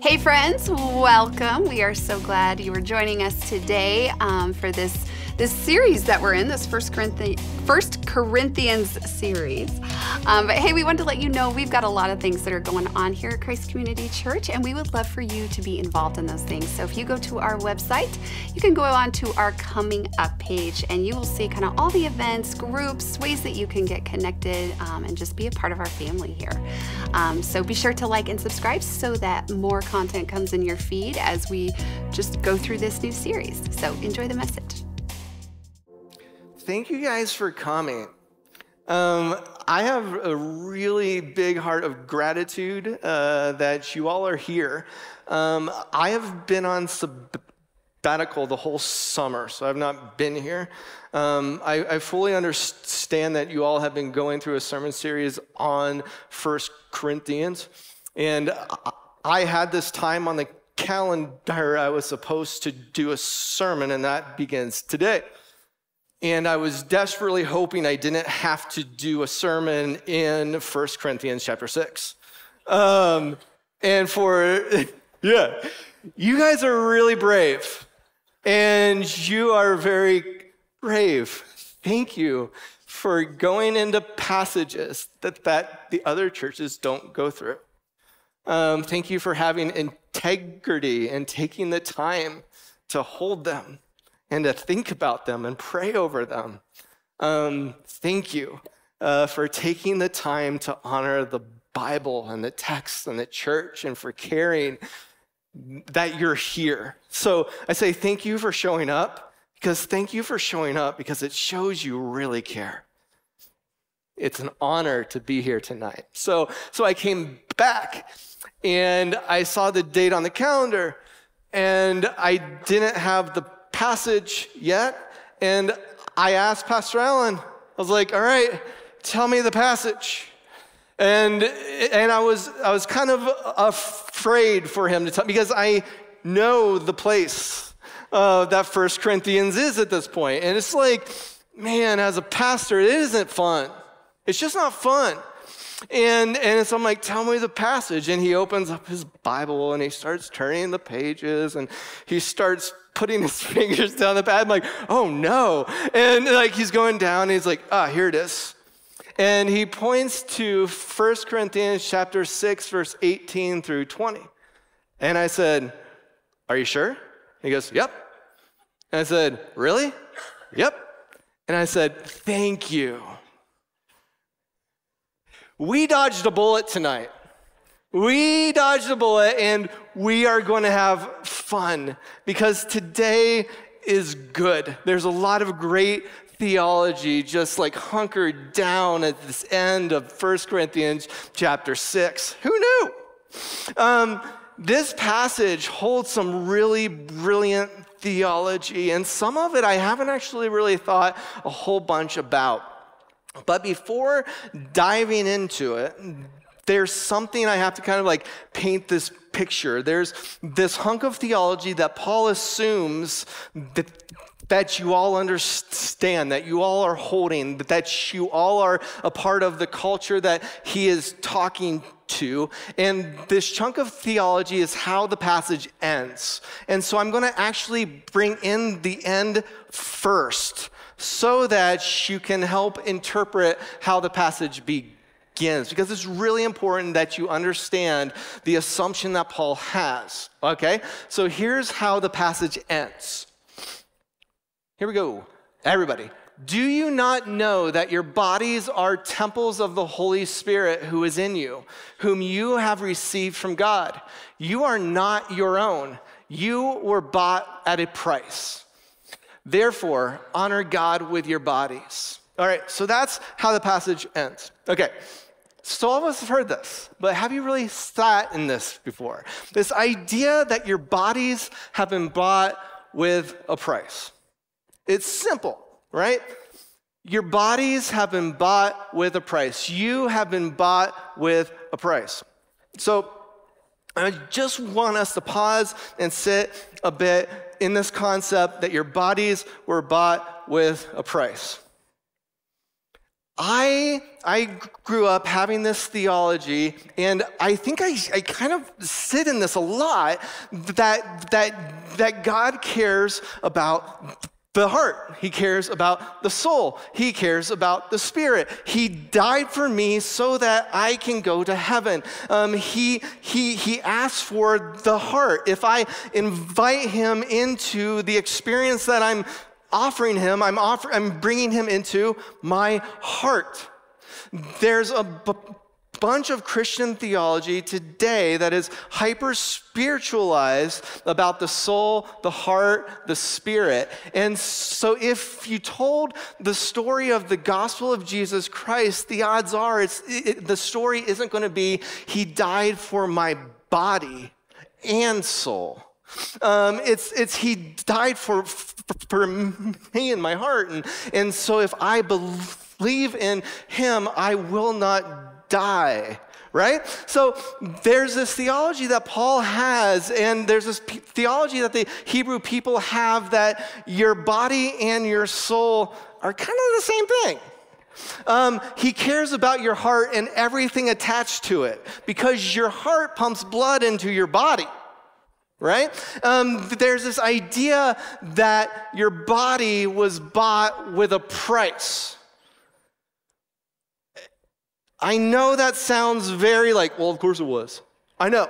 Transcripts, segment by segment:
Hey, friends, welcome. We are so glad you are joining us today um, for this this series that we're in, this First Corinthians, First Corinthians series. Um, but hey, we wanted to let you know we've got a lot of things that are going on here at Christ Community Church, and we would love for you to be involved in those things. So if you go to our website, you can go on to our coming up page, and you will see kind of all the events, groups, ways that you can get connected, um, and just be a part of our family here. Um, so be sure to like and subscribe so that more content comes in your feed as we just go through this new series. So enjoy the message thank you guys for coming. Um, I have a really big heart of gratitude uh, that you all are here. Um, I have been on sabbatical the whole summer, so I've not been here. Um, I, I, fully understand that you all have been going through a sermon series on First Corinthians, and I had this time on the calendar. I was supposed to do a sermon, and that begins today. And I was desperately hoping I didn't have to do a sermon in 1 Corinthians chapter 6. Um, and for, yeah, you guys are really brave. And you are very brave. Thank you for going into passages that, that the other churches don't go through. Um, thank you for having integrity and taking the time to hold them and to think about them and pray over them. Um, thank you uh, for taking the time to honor the Bible and the text and the church and for caring that you're here. So I say thank you for showing up because thank you for showing up because it shows you really care. It's an honor to be here tonight. So, so I came back and I saw the date on the calendar and I didn't have the passage yet. And I asked Pastor Allen, I was like, all right, tell me the passage. And, and I, was, I was kind of afraid for him to tell because I know the place uh, that First Corinthians is at this point. And it's like, man, as a pastor, it isn't fun. It's just not fun. And, and so I'm like, tell me the passage. And he opens up his Bible and he starts turning the pages and he starts putting his fingers down the pad. I'm like, oh no. And like he's going down and he's like, ah, here it is. And he points to 1 Corinthians chapter 6, verse 18 through 20. And I said, Are you sure? He goes, Yep. And I said, Really? Yep. And I said, Thank you. We dodged a bullet tonight. We dodged a bullet and we are going to have fun because today is good. There's a lot of great theology just like hunkered down at this end of 1 Corinthians chapter 6. Who knew? Um, this passage holds some really brilliant theology, and some of it I haven't actually really thought a whole bunch about. But before diving into it, there's something I have to kind of like paint this picture. There's this hunk of theology that Paul assumes that, that you all understand, that you all are holding, that you all are a part of the culture that he is talking to. And this chunk of theology is how the passage ends. And so I'm going to actually bring in the end first so that you can help interpret how the passage begins. Because it's really important that you understand the assumption that Paul has. Okay? So here's how the passage ends. Here we go. Everybody. Do you not know that your bodies are temples of the Holy Spirit who is in you, whom you have received from God? You are not your own. You were bought at a price. Therefore, honor God with your bodies. All right, so that's how the passage ends. Okay, so all of us have heard this, but have you really sat in this before? This idea that your bodies have been bought with a price. It's simple, right? Your bodies have been bought with a price. You have been bought with a price. So I just want us to pause and sit a bit in this concept that your bodies were bought with a price. I, I grew up having this theology, and I think I, I kind of sit in this a lot that, that, that God cares about the heart. He cares about the soul. He cares about the spirit. He died for me so that I can go to heaven. Um, he, he, he asks for the heart. If I invite him into the experience that I'm offering him, I'm, offer, I'm bringing him into my heart. There's a bunch of Christian theology today that is hyper spiritualized about the soul, the heart, the spirit. And so, if you told the story of the gospel of Jesus Christ, the odds are it's, it, the story isn't going to be, He died for my body and soul. Um, it's, it's he died for, for me in my heart. And, and so if I believe in him, I will not die right? So there's this theology that Paul has, and there's this theology that the Hebrew people have that your body and your soul are kind of the same thing. Um, he cares about your heart and everything attached to it because your heart pumps blood into your body right? Um, there's this idea that your body was bought with a price. I know that sounds very like, well, of course it was. I know.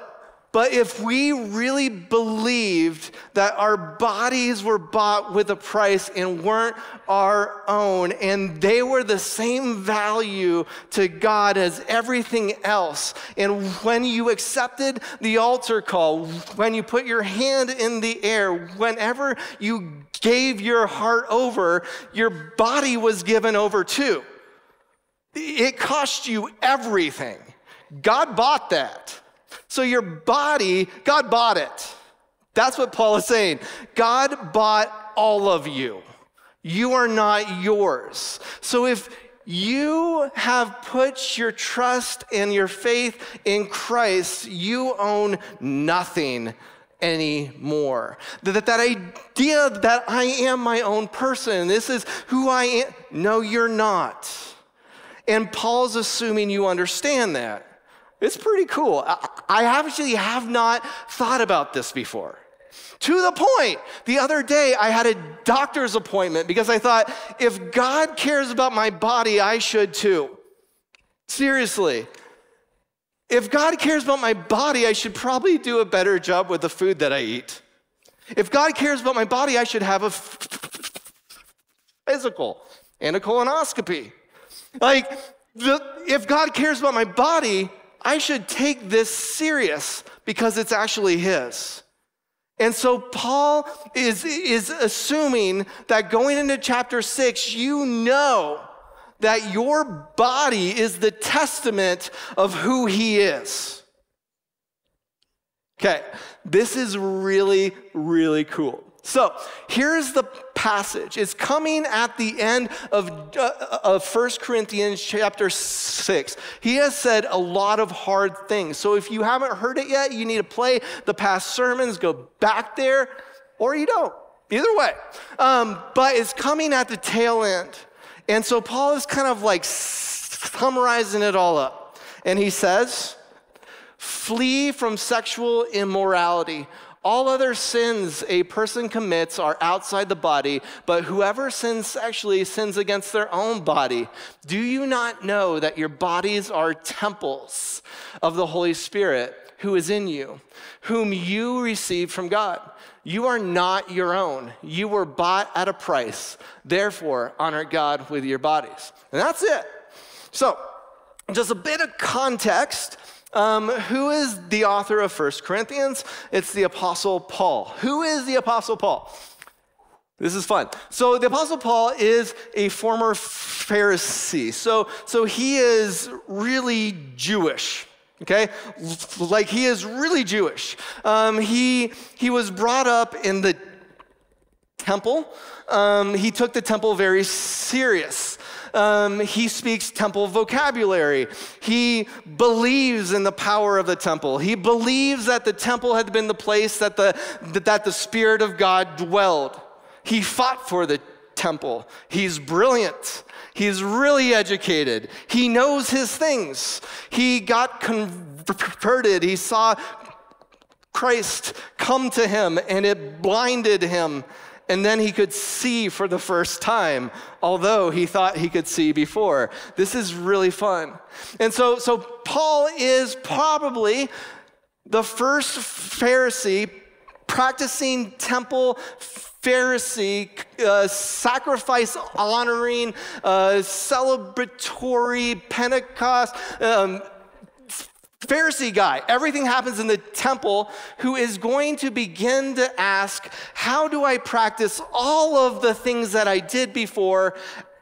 But if we really believed that our bodies were bought with a price and weren't our own, and they were the same value to God as everything else, and when you accepted the altar call, when you put your hand in the air, whenever you gave your heart over, your body was given over too. It cost you everything. God bought that. So your body, God bought it. That's what Paul is saying. God bought all of you. You are not yours. So if you have put your trust and your faith in Christ, you own nothing anymore. That, that idea that I am my own person, this is who I am. No, you're not. And Paul's assuming you understand that. It's pretty cool. I actually have not thought about this before. To the point, the other day I had a doctor's appointment because I thought, if God cares about my body, I should too. Seriously. If God cares about my body, I should probably do a better job with the food that I eat. If God cares about my body, I should have a physical and a colonoscopy. Like, the, if God cares about my body, I should take this serious because it's actually His. And so Paul is, is assuming that going into chapter six, you know that your body is the testament of who He is. Okay, this is really, really cool. So here's the passage. It's coming at the end of, uh, of 1 Corinthians chapter 6. He has said a lot of hard things. So if you haven't heard it yet, you need to play the past sermons, go back there, or you don't. Either way. Um, but it's coming at the tail end. And so Paul is kind of like summarizing it all up. And he says, Flee from sexual immorality. All other sins a person commits are outside the body, but whoever sins sexually sins against their own body. Do you not know that your bodies are temples of the Holy Spirit who is in you, whom you received from God? You are not your own. You were bought at a price. Therefore, honor God with your bodies. And that's it. So, just a bit of context um, who is the author of First Corinthians? It's the Apostle Paul. Who is the Apostle Paul? This is fun. So the Apostle Paul is a former Pharisee. So, so he is really Jewish. Okay, like he is really Jewish. Um, he he was brought up in the temple. Um, he took the temple very serious. Um, he speaks temple vocabulary. He believes in the power of the temple. He believes that the temple had been the place that the, that the Spirit of God dwelled. He fought for the temple. He's brilliant. He's really educated. He knows his things. He got converted. He saw Christ come to him and it blinded him. And then he could see for the first time, although he thought he could see before. This is really fun. And so, so Paul is probably the first Pharisee practicing temple Pharisee, uh, sacrifice honoring, uh, celebratory Pentecost. Um, Pharisee guy, everything happens in the temple, who is going to begin to ask, How do I practice all of the things that I did before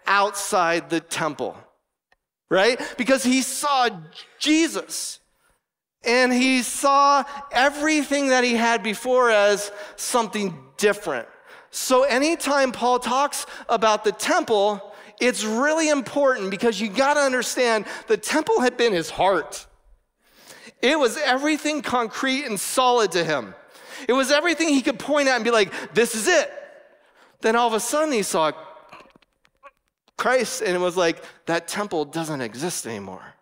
outside the temple? Right? Because he saw Jesus and he saw everything that he had before as something different. So, anytime Paul talks about the temple, it's really important because you got to understand the temple had been his heart. It was everything concrete and solid to him. It was everything he could point at and be like, this is it. Then all of a sudden he saw Christ and it was like, that temple doesn't exist anymore.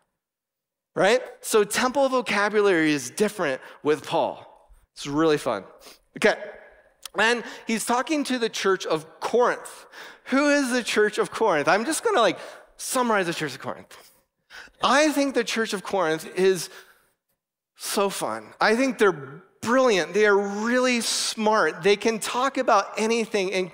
Right? So, temple vocabulary is different with Paul. It's really fun. Okay. And he's talking to the church of Corinth. Who is the church of Corinth? I'm just going to like summarize the church of Corinth. I think the church of Corinth is so fun. I think they're brilliant. They are really smart. They can talk about anything and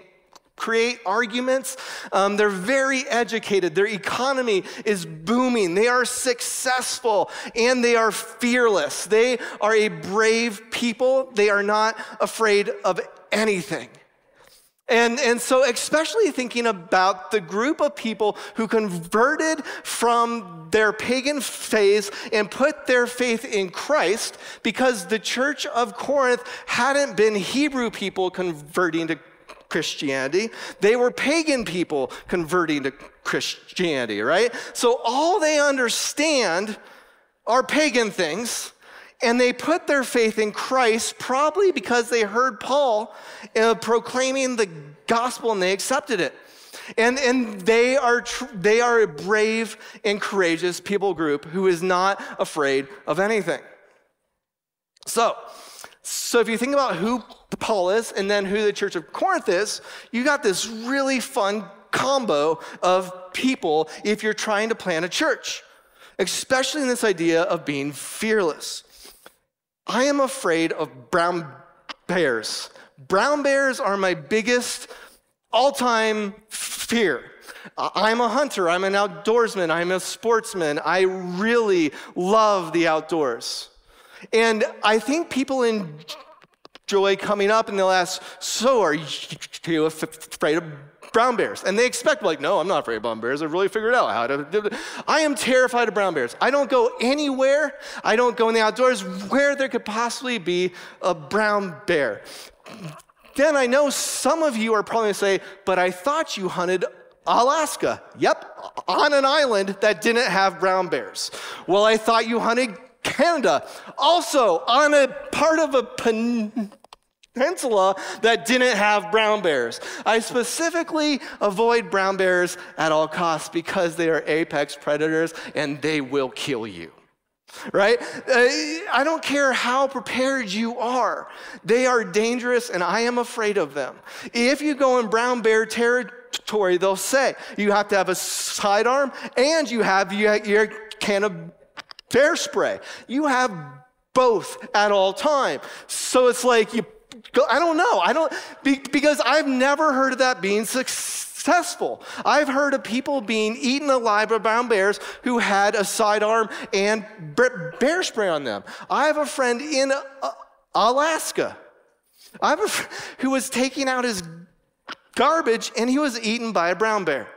create arguments. Um, they're very educated. Their economy is booming. They are successful and they are fearless. They are a brave people. They are not afraid of anything. And, and so, especially thinking about the group of people who converted from their pagan phase and put their faith in Christ because the church of Corinth hadn't been Hebrew people converting to Christianity. They were pagan people converting to Christianity, right? So all they understand are pagan things and they put their faith in Christ probably because they heard Paul uh, proclaiming the gospel and they accepted it. And, and they, are tr- they are a brave and courageous people group who is not afraid of anything. So, so if you think about who Paul is and then who the church of Corinth is, you got this really fun combo of people if you're trying to plan a church, especially in this idea of being fearless. I am afraid of brown bears. Brown bears are my biggest all time fear. I'm a hunter, I'm an outdoorsman, I'm a sportsman. I really love the outdoors. And I think people enjoy coming up and they'll ask, So are you afraid of brown bears. And they expect, like, no, I'm not afraid of brown bears. I've really figured out how to. I am terrified of brown bears. I don't go anywhere, I don't go in the outdoors where there could possibly be a brown bear. Then I know some of you are probably going to say, but I thought you hunted Alaska. Yep, on an island that didn't have brown bears. Well, I thought you hunted Canada, also on a part of a pen- peninsula that didn't have brown bears. I specifically avoid brown bears at all costs because they are apex predators and they will kill you. Right? Uh, I don't care how prepared you are. They are dangerous and I am afraid of them. If you go in brown bear territory, they'll say you have to have a sidearm and you have your can of bear spray. You have both at all time. So it's like you I don't know. I don't, because I've never heard of that being successful. I've heard of people being eaten alive by brown bears who had a sidearm and bear spray on them. I have a friend in uh, Alaska. I have a who was taking out his garbage and he was eaten by a brown bear.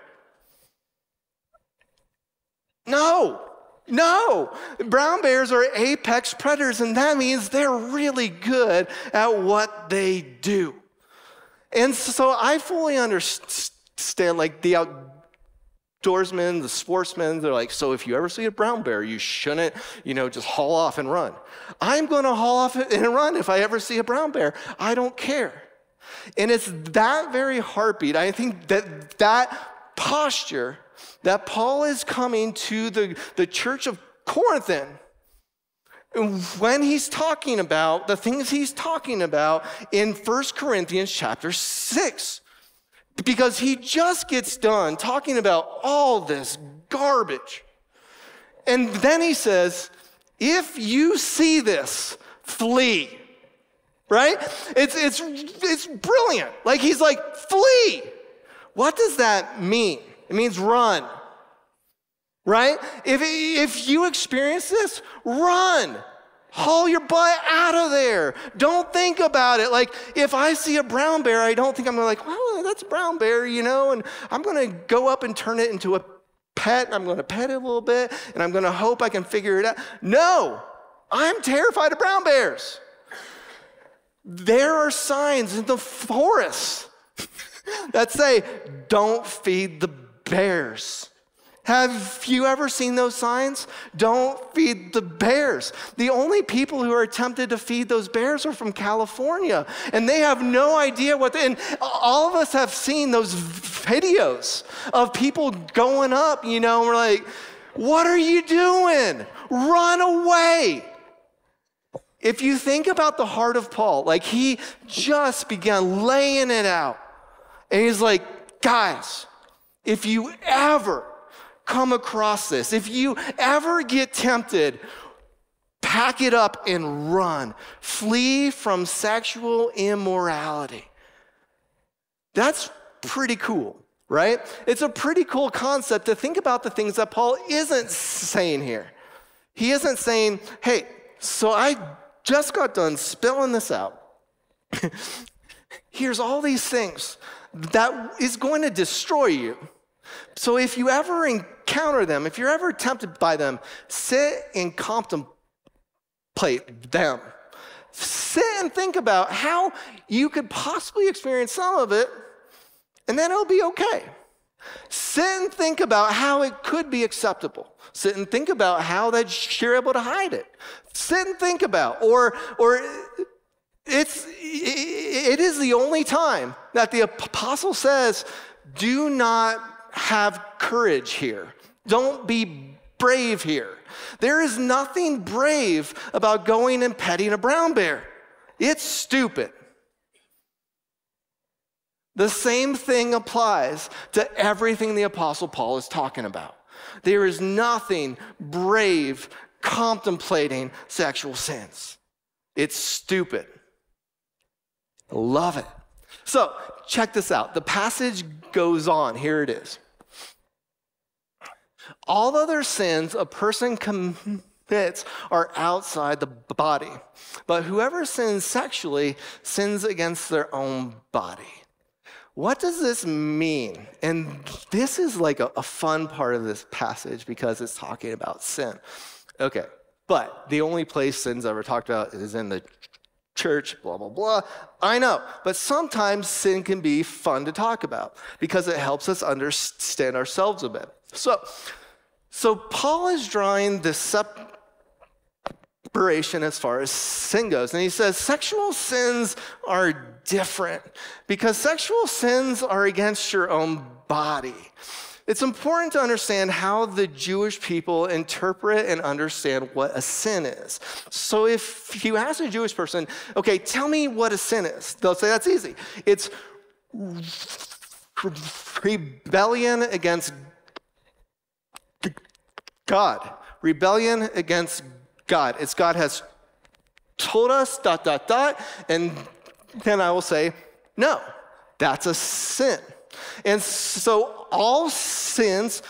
No. No, brown bears are apex predators, and that means they're really good at what they do. And so I fully understand, like the outdoorsmen, the sportsmen, they're like, so if you ever see a brown bear, you shouldn't, you know, just haul off and run. I'm going to haul off and run if I ever see a brown bear. I don't care. And it's that very heartbeat, I think that that posture that Paul is coming to the, the church of Corinth in when he's talking about the things he's talking about in 1 Corinthians chapter 6. Because he just gets done talking about all this garbage. And then he says, if you see this, flee. Right? It's, it's, it's brilliant. Like he's like, flee. What does that mean? It means run. Right? If, if you experience this, run. Haul your butt out of there. Don't think about it. Like, if I see a brown bear, I don't think I'm like, well, that's a brown bear, you know, and I'm gonna go up and turn it into a pet, and I'm gonna pet it a little bit, and I'm gonna hope I can figure it out. No, I'm terrified of brown bears. There are signs in the forest that say, don't feed the bears. Have you ever seen those signs? Don't feed the bears. The only people who are tempted to feed those bears are from California, and they have no idea what. They, and all of us have seen those videos of people going up, you know, and we're like, what are you doing? Run away. If you think about the heart of Paul, like he just began laying it out, and he's like, guys, if you ever come across this, if you ever get tempted, pack it up and run. Flee from sexual immorality. That's pretty cool, right? It's a pretty cool concept to think about the things that Paul isn't saying here. He isn't saying, hey, so I just got done spilling this out. Here's all these things that is going to destroy you. So if you ever encounter them, if you're ever tempted by them, sit and contemplate them. Sit and think about how you could possibly experience some of it, and then it'll be okay. Sit and think about how it could be acceptable. Sit and think about how that you're able to hide it. Sit and think about, or or it's it is the only time that the apostle says, "Do not have courage here. Don't be brave here. There is nothing brave about going and petting a brown bear. It's stupid. The same thing applies to everything the Apostle Paul is talking about. There is nothing brave contemplating sexual sins. It's stupid. Love it. So, check this out. The passage goes on. Here it is. All other sins a person commits are outside the body, but whoever sins sexually sins against their own body. What does this mean? And this is like a, a fun part of this passage because it's talking about sin. Okay, but the only place sin's ever talked about is in the church, blah, blah, blah. I know, but sometimes sin can be fun to talk about because it helps us understand ourselves a bit. So, so Paul is drawing this separation as far as sin goes. And he says sexual sins are different because sexual sins are against your own body. It's important to understand how the Jewish people interpret and understand what a sin is. So if you ask a Jewish person, okay, tell me what a sin is, they'll say that's easy. It's rebellion against God. Rebellion against God. It's God has told us, dot, dot, dot, and then I will say, no, that's a sin. And so all sins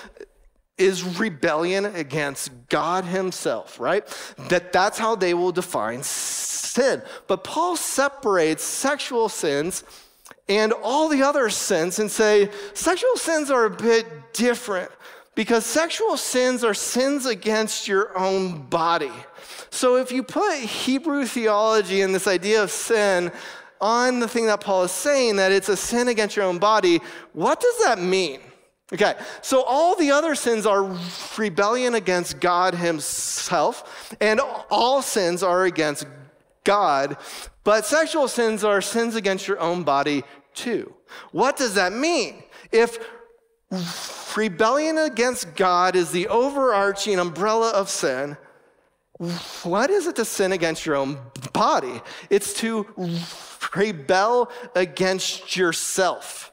is rebellion against God himself, right? That that's how they will define sin. But Paul separates sexual sins and all the other sins and say sexual sins are a bit different because sexual sins are sins against your own body. So if you put Hebrew theology and this idea of sin on the thing that Paul is saying, that it's a sin against your own body, what does that mean? Okay, so all the other sins are rebellion against God Himself, and all sins are against God, but sexual sins are sins against your own body too. What does that mean? If rebellion against God is the overarching umbrella of sin, what is it to sin against your own body? It's to rebel against yourself.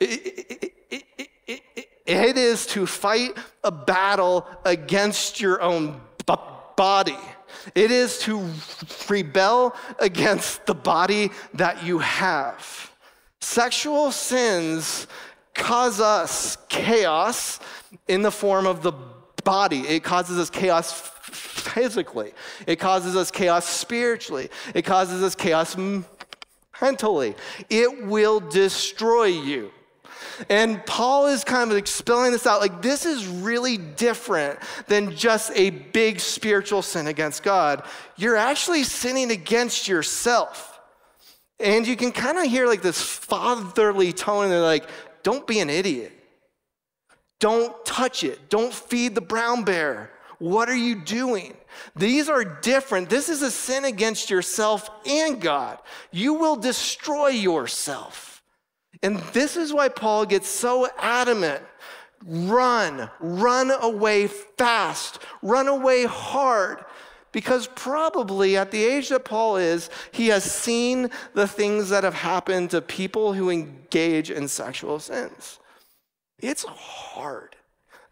It, it, it, it is to fight a battle against your own body. It is to rebel against the body that you have. Sexual sins cause us chaos in the form of the body, it causes us chaos physically, it causes us chaos spiritually, it causes us chaos mentally. It will destroy you. And Paul is kind of spelling this out like this is really different than just a big spiritual sin against God. You're actually sinning against yourself. And you can kind of hear like this fatherly tone, they're like, don't be an idiot. Don't touch it. Don't feed the brown bear. What are you doing? These are different. This is a sin against yourself and God. You will destroy yourself. And this is why Paul gets so adamant run, run away fast, run away hard. Because probably at the age that Paul is, he has seen the things that have happened to people who engage in sexual sins. It's hard.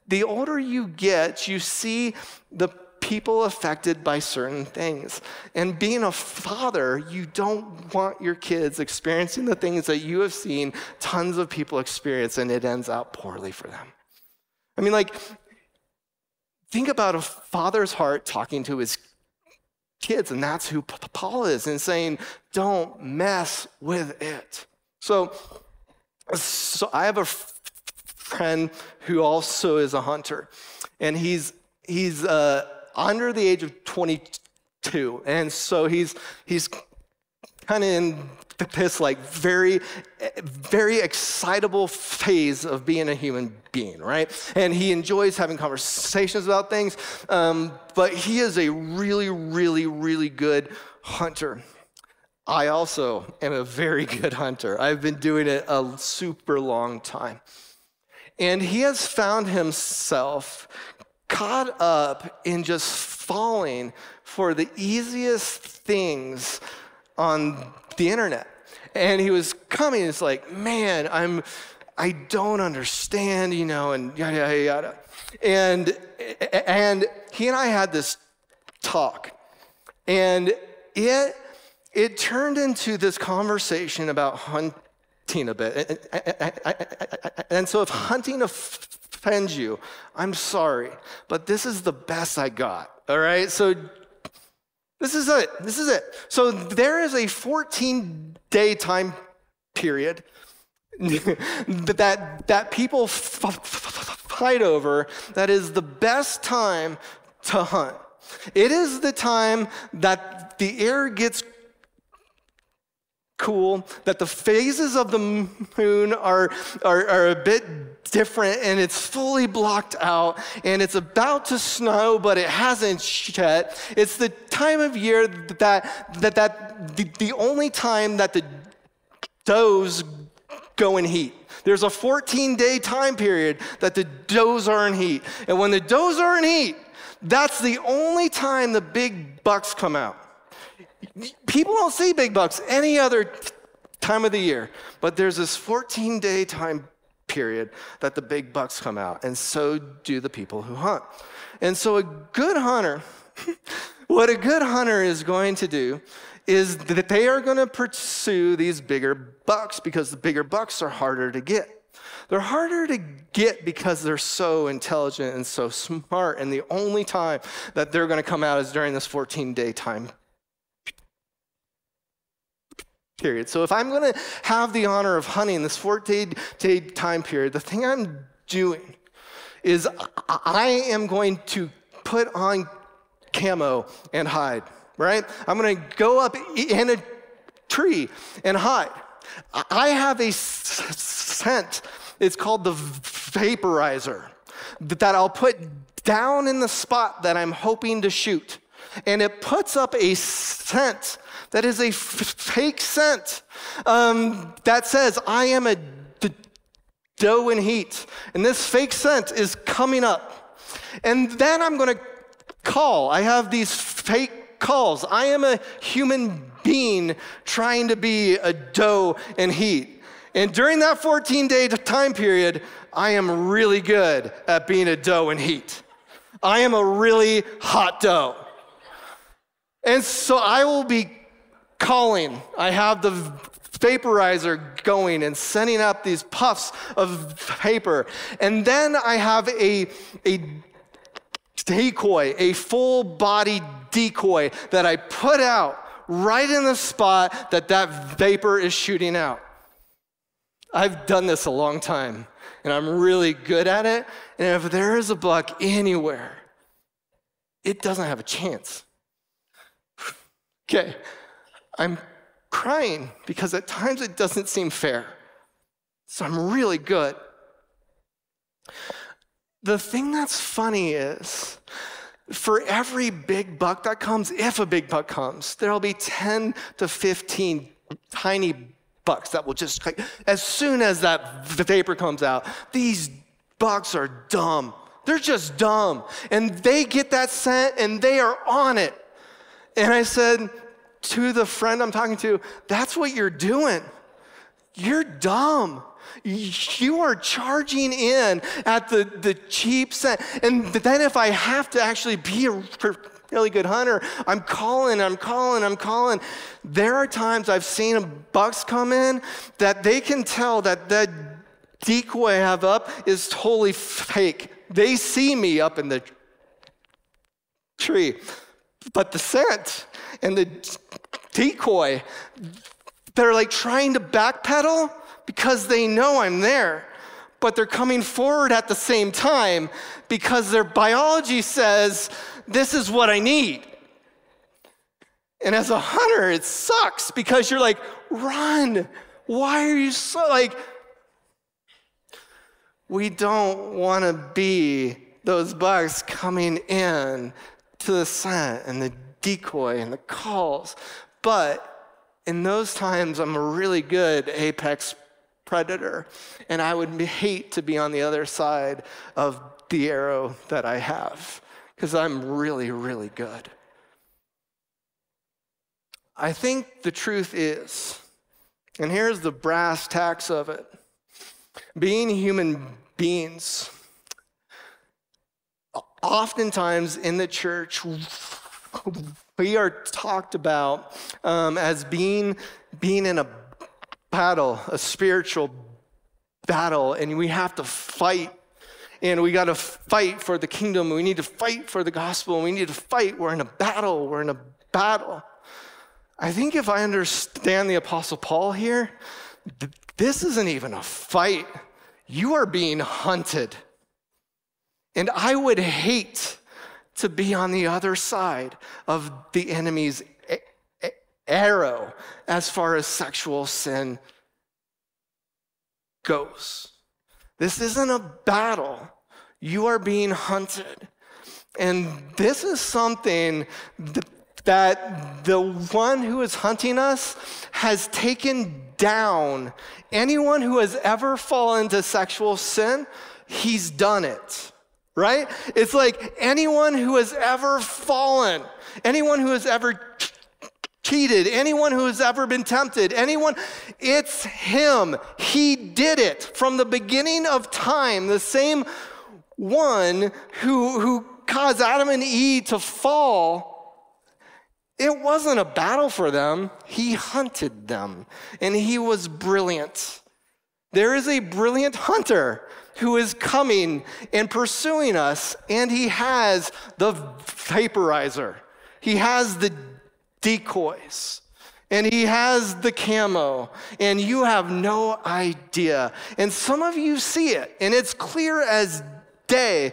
The older you get, you see the people affected by certain things. And being a father, you don't want your kids experiencing the things that you have seen tons of people experience and it ends out poorly for them. I mean, like, think about a father's heart talking to his kids, and that's who Paul is, and saying, don't mess with it. So, so I have a friend who also is a hunter, and he's he's uh, under the age of 22. And so he's, he's kind of in this like very, very excitable phase of being a human being, right? And he enjoys having conversations about things, um, but he is a really, really, really good hunter. I also am a very good hunter. I've been doing it a super long time. And he has found himself caught up in just falling for the easiest things on the internet. And he was coming, it's like, man, I'm, I don't understand, you know, and yada, yada, yada. And, and he and I had this talk, and it, it turned into this conversation about a bit. And so if hunting offends you, I'm sorry, but this is the best I got. All right? So this is it. This is it. So there is a 14 day time period that, that people f- f- fight over that is the best time to hunt. It is the time that the air gets cool, that the phases of the moon are, are, are, a bit different and it's fully blocked out and it's about to snow, but it hasn't yet. It's the time of year that, that, that the, the only time that the does go in heat. There's a 14 day time period that the does are in heat. And when the does are in heat, that's the only time the big bucks come out. People don't see big bucks any other time of the year, but there's this 14 day time period that the big bucks come out, and so do the people who hunt. And so, a good hunter, what a good hunter is going to do is that they are going to pursue these bigger bucks because the bigger bucks are harder to get. They're harder to get because they're so intelligent and so smart, and the only time that they're going to come out is during this 14 day time period. So if I'm going to have the honor of hunting this 14 day time period, the thing I'm doing is I am going to put on camo and hide, right? I'm going to go up in a tree and hide. I have a scent. It's called the vaporizer that I'll put down in the spot that I'm hoping to shoot. And it puts up a scent that is a f- fake scent um, that says, I am a d- doe and heat. And this fake scent is coming up. And then I'm going to call. I have these fake calls. I am a human being trying to be a doe and heat. And during that 14 day time period, I am really good at being a doe and heat. I am a really hot doe. And so I will be calling. I have the vaporizer going and sending up these puffs of vapor. And then I have a, a decoy, a full body decoy that I put out right in the spot that that vapor is shooting out. I've done this a long time and I'm really good at it. And if there is a buck anywhere, it doesn't have a chance. okay, I'm crying because at times it doesn't seem fair. So I'm really good. The thing that's funny is, for every big buck that comes, if a big buck comes, there'll be 10 to 15 tiny bucks that will just, as soon as that vapor comes out, these bucks are dumb. They're just dumb. And they get that scent and they are on it. And I said to the friend I'm talking to, that's what you're doing. You're dumb. You are charging in at the, the cheap scent. And then if I have to actually be a really good hunter, I'm calling, I'm calling, I'm calling. There are times I've seen bucks come in that they can tell that the decoy I have up is totally fake. They see me up in the tree. But the scent and the decoy, they're like trying to backpedal because they know I'm there, but they're coming forward at the same time because their biology says, This is what I need. And as a hunter, it sucks because you're like, Run. Why are you so like, we don't want to be those bugs coming in to the scent and the decoy and the calls. But in those times, I'm a really good apex predator, and I would hate to be on the other side of the arrow that I have because I'm really, really good. I think the truth is, and here's the brass tacks of it being human beings, oftentimes in the church, we are talked about um, as being, being in a battle, a spiritual battle, and we have to fight. And we got to fight for the kingdom. We need to fight for the gospel. We need to fight. We're in a battle. We're in a battle. I think if I understand the Apostle Paul here, this isn't even a fight. You are being hunted. And I would hate to be on the other side of the enemy's arrow as far as sexual sin goes. This isn't a battle. You are being hunted. And this is something that the one who is hunting us has taken down. Anyone who has ever fallen into sexual sin, he's done it right? It's like anyone who has ever fallen, anyone who has ever cheated, anyone who has ever been tempted, anyone, it's him. He did it from the beginning of time, the same one who, who caused Adam and Eve to fall. It wasn't a battle for them. He hunted them, and he was brilliant. There is a brilliant hunter who is coming and pursuing us, and he has the vaporizer, he has the decoys. And he has the camo, and you have no idea. And some of you see it, and it's clear as day,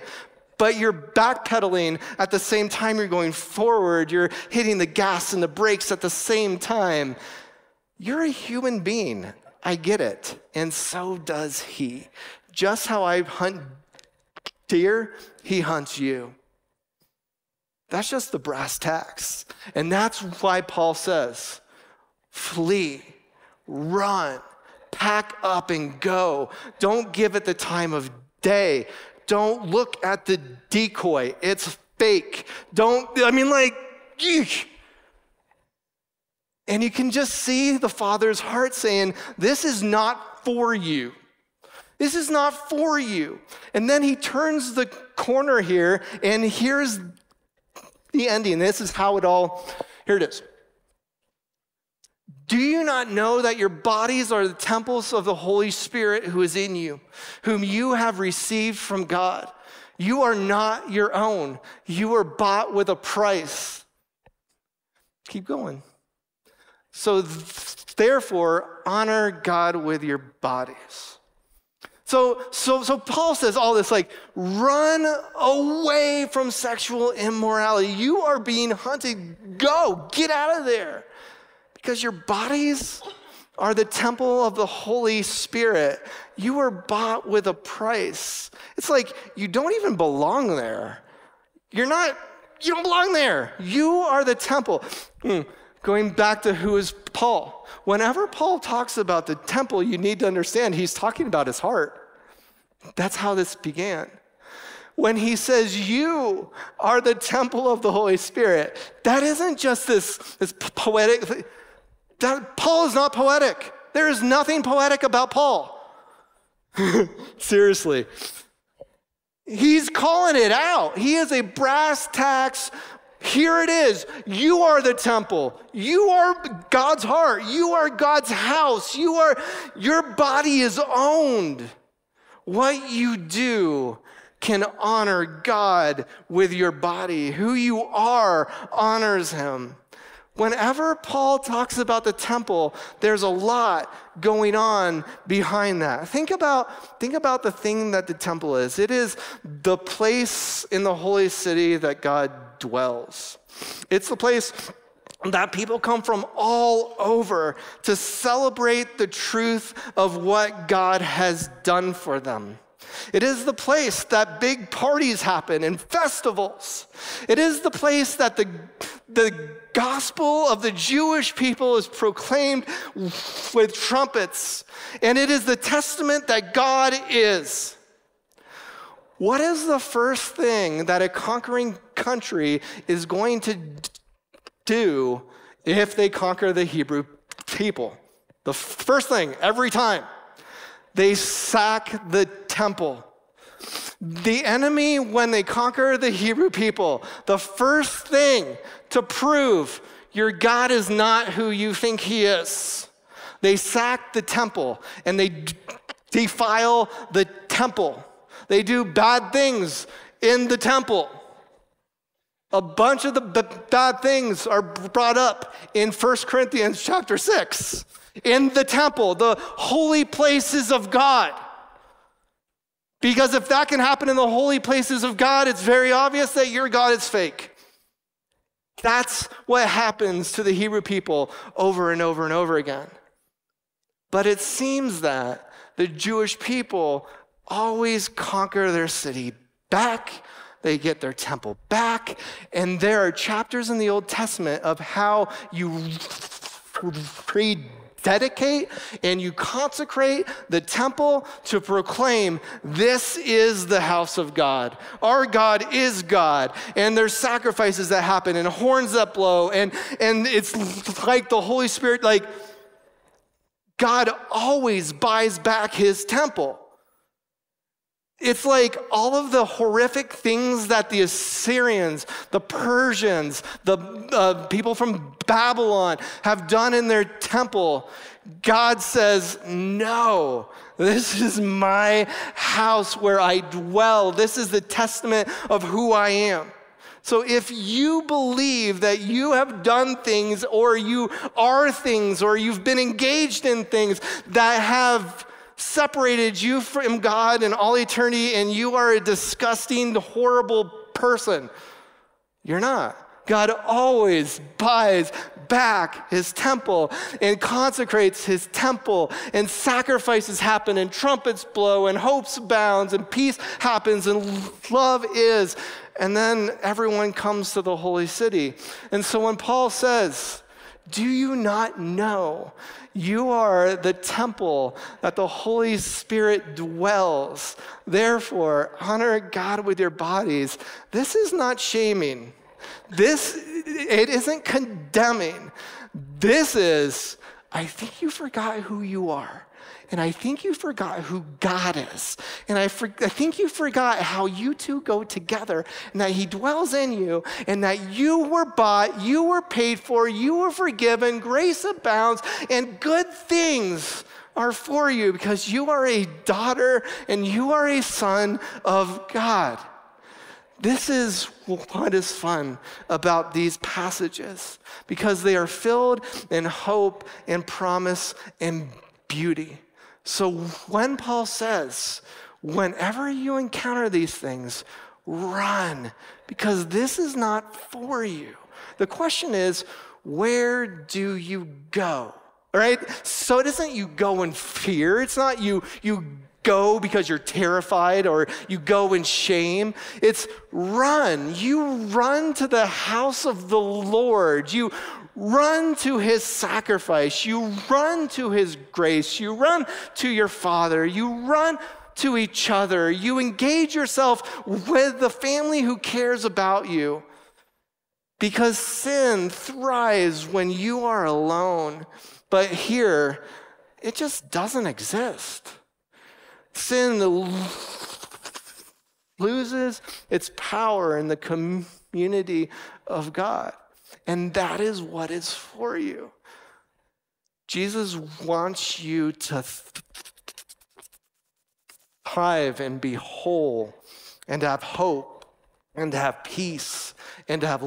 but you're backpedaling at the same time you're going forward. You're hitting the gas and the brakes at the same time. You're a human being. I get it. And so does he. Just how I hunt deer, he hunts you. That's just the brass tacks. And that's why Paul says flee, run, pack up and go. Don't give it the time of day. Don't look at the decoy. It's fake. Don't, I mean, like, eesh. And you can just see the Father's heart saying, This is not for you. This is not for you. And then he turns the corner here, and here's the ending. This is how it all, here it is. Do you not know that your bodies are the temples of the Holy Spirit who is in you, whom you have received from God? You are not your own. You were bought with a price. Keep going. So, therefore, honor God with your bodies. So, so, so Paul says all this like, run away from sexual immorality. You are being hunted. Go, get out of there. Because your bodies are the temple of the Holy Spirit. You were bought with a price. It's like you don't even belong there. You're not, you don't belong there. You are the temple. Mm. Going back to who is Paul. Whenever Paul talks about the temple, you need to understand he's talking about his heart. That's how this began. When he says, You are the temple of the Holy Spirit, that isn't just this, this poetic. That, Paul is not poetic. There is nothing poetic about Paul. Seriously. He's calling it out. He is a brass tacks. Here it is. You are the temple. You are God's heart. You are God's house. You are, your body is owned. What you do can honor God with your body. Who you are honors him. Whenever Paul talks about the temple, there's a lot going on behind that. Think about, think about the thing that the temple is it is the place in the holy city that God dwells, it's the place that people come from all over to celebrate the truth of what God has done for them. It is the place that big parties happen and festivals. It is the place that the, the gospel of the Jewish people is proclaimed with trumpets. And it is the testament that God is. What is the first thing that a conquering country is going to do if they conquer the Hebrew people. The first thing, every time, they sack the temple. The enemy, when they conquer the Hebrew people, the first thing to prove your God is not who you think he is, they sack the temple and they defile the temple. They do bad things in the temple. A bunch of the bad things are brought up in 1 Corinthians chapter 6 in the temple, the holy places of God. Because if that can happen in the holy places of God, it's very obvious that your God is fake. That's what happens to the Hebrew people over and over and over again. But it seems that the Jewish people always conquer their city back they get their temple back. And there are chapters in the Old Testament of how you rededicate and you consecrate the temple to proclaim this is the house of God. Our God is God. And there's sacrifices that happen and horns that blow. And, and it's like the Holy Spirit, like God always buys back his temple. It's like all of the horrific things that the Assyrians, the Persians, the uh, people from Babylon have done in their temple. God says, No, this is my house where I dwell. This is the testament of who I am. So if you believe that you have done things or you are things or you've been engaged in things that have separated you from God in all eternity and you are a disgusting, horrible person. You're not. God always buys back his temple and consecrates his temple, and sacrifices happen, and trumpets blow, and hopes bounds, and peace happens, and love is. And then everyone comes to the holy city. And so when Paul says, Do you not know you are the temple that the Holy Spirit dwells? Therefore, honor God with your bodies. This is not shaming. This it isn't condemning. This is I think you forgot who you are. And I think you forgot who God is. And I, for, I think you forgot how you two go together and that He dwells in you and that you were bought, you were paid for, you were forgiven, grace abounds, and good things are for you because you are a daughter and you are a son of God. This is what is fun about these passages because they are filled in hope and promise and beauty. So when Paul says, whenever you encounter these things, run, because this is not for you. The question is, where do you go? All right? So it isn't you go in fear. It's not you, you go because you're terrified or you go in shame. It's run. You run to the house of the Lord. You run to his sacrifice. You run to his grace. You run to your Father. You run to each other. You engage yourself with the family who cares about you. Because sin thrives when you are alone. But here, it just doesn't exist. Sin loses its power in the community of God. And that is what is for you. Jesus wants you to thrive and be whole and have hope and to have peace and to have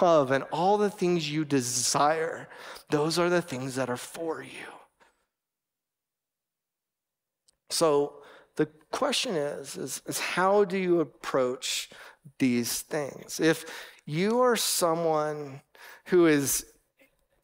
love and all the things you desire. Those are the things that are for you. So the question is, is, is how do you approach these things? If you are someone who is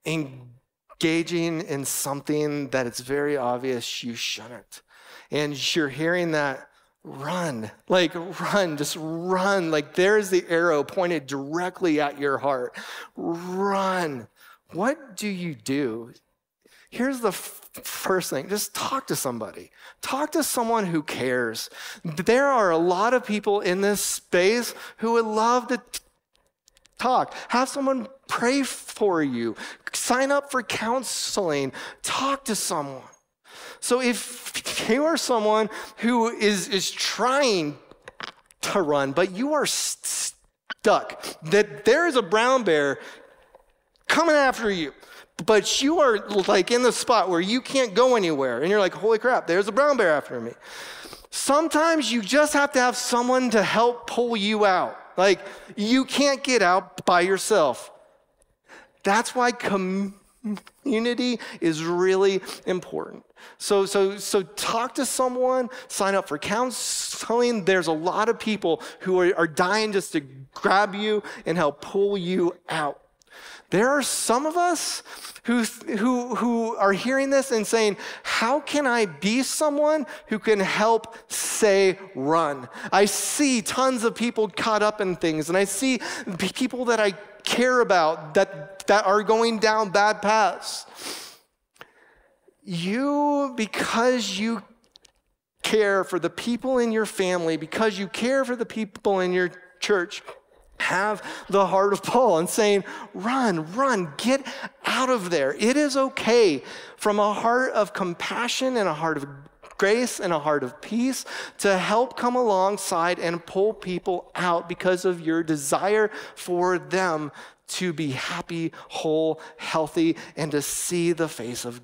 engaging in something that it's very obvious you shouldn't. And you're hearing that, run, like run, just run. Like there's the arrow pointed directly at your heart. Run. What do you do? Here's the f- first thing just talk to somebody. Talk to someone who cares. There are a lot of people in this space who would love to talk. Have someone pray for you. Sign up for counseling. Talk to someone. So if you are someone who is, is trying to run, but you are stuck, that there is a brown bear coming after you, but you are like in the spot where you can't go anywhere, and you're like, holy crap, there's a brown bear after me. Sometimes you just have to have someone to help pull you out. Like, you can't get out by yourself. That's why community is really important. So, so, so talk to someone, sign up for counseling. There's a lot of people who are, are dying just to grab you and help pull you out. There are some of us who, who, who are hearing this and saying, How can I be someone who can help say run? I see tons of people caught up in things, and I see people that I care about that, that are going down bad paths. You, because you care for the people in your family, because you care for the people in your church, have the heart of Paul and saying, run, run, get out of there. It is okay from a heart of compassion and a heart of grace and a heart of peace to help come alongside and pull people out because of your desire for them to be happy, whole, healthy, and to see the face of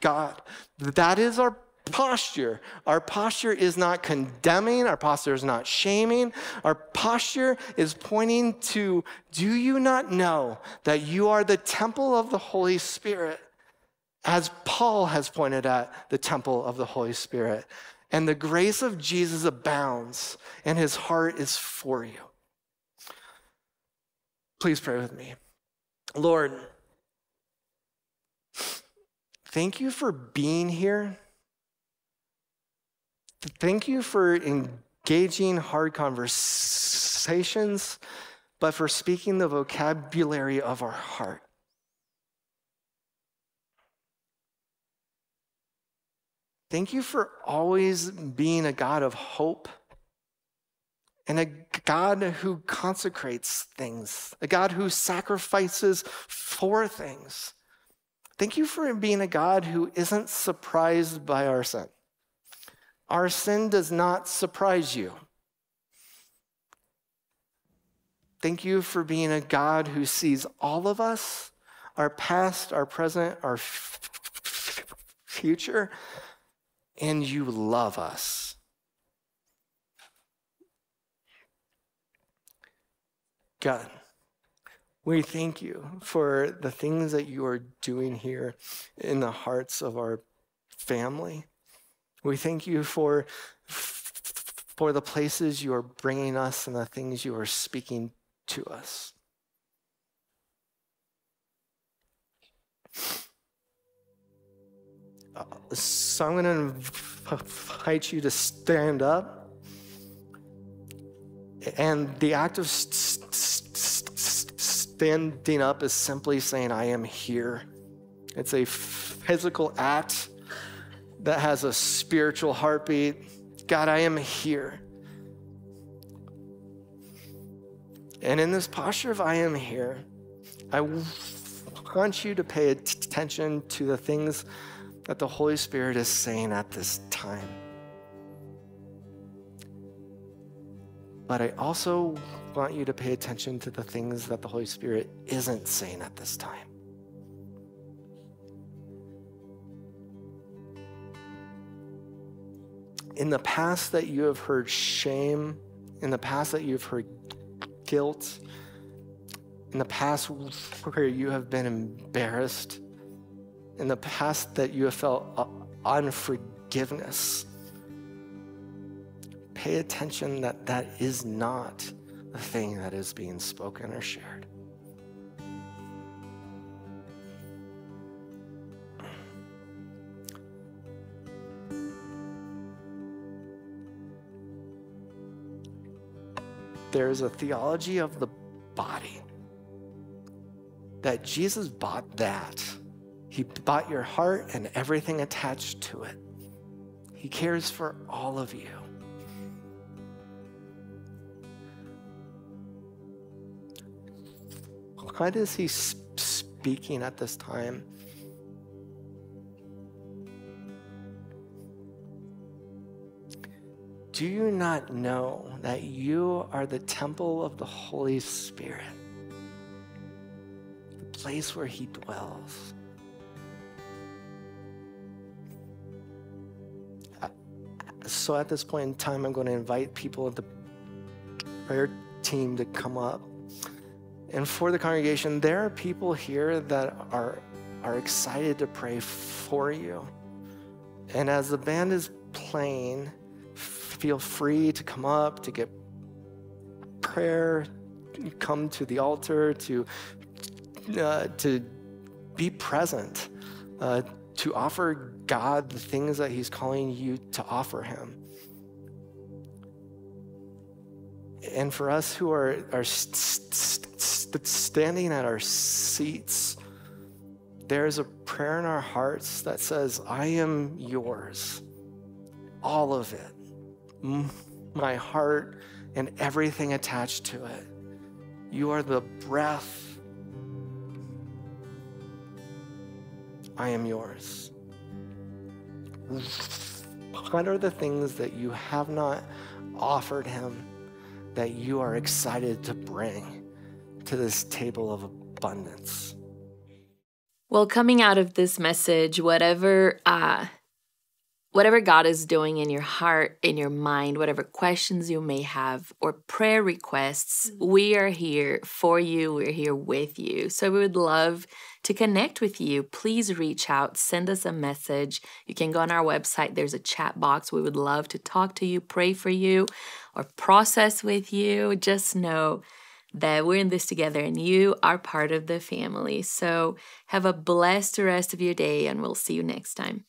God. That is our posture. Our posture is not condemning, our posture is not shaming. Our posture is pointing to do you not know that you are the temple of the Holy Spirit? As Paul has pointed at the temple of the Holy Spirit. And the grace of Jesus abounds, and his heart is for you. Please pray with me. Lord, thank you for being here thank you for engaging hard conversations, but for speaking the vocabulary of our heart. Thank you for always being a God of hope and a God who consecrates things, a God who sacrifices for things. Thank you for being a God who isn't surprised by our sin. Our sin does not surprise you. Thank you for being a God who sees all of us, our past, our present, our future, and you love us. God, we thank you for the things that you are doing here in the hearts of our family. We thank you for, for the places you are bringing us and the things you are speaking to us. So I'm going to invite you to stand up. And the act of st- st- standing up is simply saying, I am here. It's a physical act that has a spiritual heartbeat. God, I am here. And in this posture of I am here, I want you to pay attention to the things that the Holy Spirit is saying at this time. But I also want you to pay attention to the things that the Holy Spirit isn't saying at this time. In the past, that you have heard shame, in the past, that you've heard guilt, in the past, where you have been embarrassed, in the past, that you have felt unforgiveness pay attention that that is not the thing that is being spoken or shared. There is a theology of the body that Jesus bought that. He bought your heart and everything attached to it. He cares for all of you. Why is he speaking at this time? Do you not know that you are the temple of the Holy Spirit, the place where he dwells? Uh, so at this point in time, I'm going to invite people at the prayer team to come up. And for the congregation, there are people here that are, are excited to pray for you. And as the band is playing, feel free to come up, to get prayer, come to the altar, to, uh, to be present, uh, to offer God the things that He's calling you to offer Him. And for us who are, are st- st- standing at our seats, there's a prayer in our hearts that says, I am yours, all of it, my heart and everything attached to it. You are the breath. I am yours. What are the things that you have not offered him? that you are excited to bring to this table of abundance? Well, coming out of this message, whatever uh, whatever God is doing in your heart, in your mind, whatever questions you may have or prayer requests, mm-hmm. we are here for you. We're here with you. So we would love to connect with you. Please reach out, send us a message. You can go on our website, there's a chat box. We would love to talk to you, pray for you, or process with you. Just know that we're in this together and you are part of the family. So have a blessed rest of your day, and we'll see you next time.